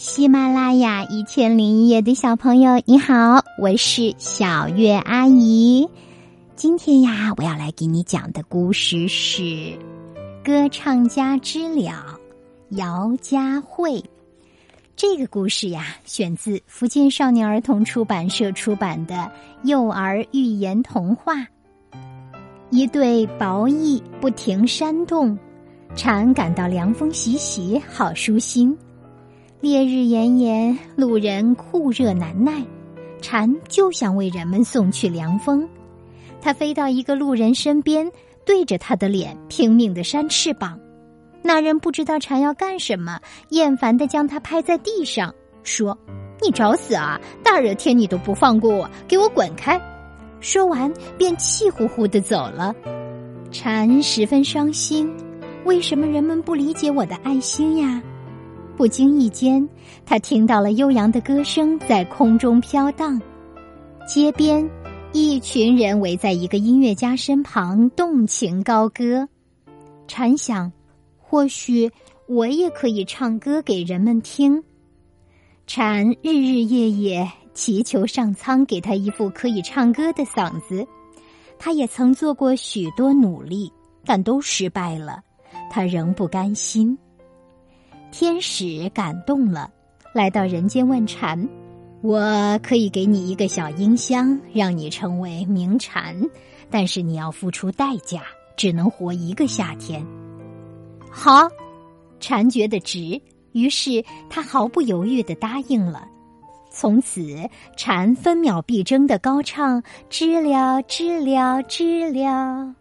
喜马拉雅一千零一夜的小朋友，你好，我是小月阿姨。今天呀，我要来给你讲的故事是《歌唱家知了》，姚佳慧。这个故事呀，选自福建少年儿童出版社出版的《幼儿寓言童话》。一对薄翼不停扇动，蝉感到凉风习习，好舒心。烈日炎炎，路人酷热难耐，蝉就想为人们送去凉风。它飞到一个路人身边，对着他的脸拼命的扇翅膀。那人不知道蝉要干什么，厌烦的将它拍在地上，说：“你找死啊！大热天你都不放过我，给我滚开！”说完便气呼呼的走了。蝉十分伤心，为什么人们不理解我的爱心呀？不经意间，他听到了悠扬的歌声在空中飘荡。街边，一群人围在一个音乐家身旁，动情高歌。蝉想，或许我也可以唱歌给人们听。蝉日日夜夜祈求上苍给他一副可以唱歌的嗓子。他也曾做过许多努力，但都失败了。他仍不甘心。天使感动了，来到人间问蝉：“我可以给你一个小音箱，让你成为名蝉，但是你要付出代价，只能活一个夏天。”好，蝉觉得值，于是他毫不犹豫的答应了。从此，蝉分秒必争的高唱：“知了，知了，知了。”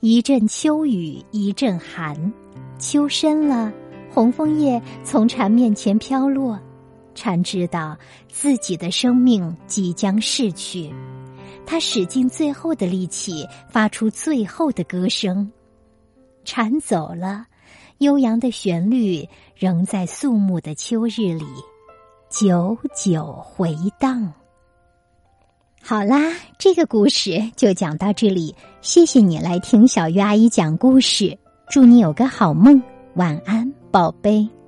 一阵秋雨一阵寒，秋深了。红枫叶从蝉面前飘落，蝉知道自己的生命即将逝去，它使尽最后的力气，发出最后的歌声。蝉走了，悠扬的旋律仍在肃穆的秋日里久久回荡。好啦，这个故事就讲到这里，谢谢你来听小鱼阿姨讲故事，祝你有个好梦，晚安。宝贝。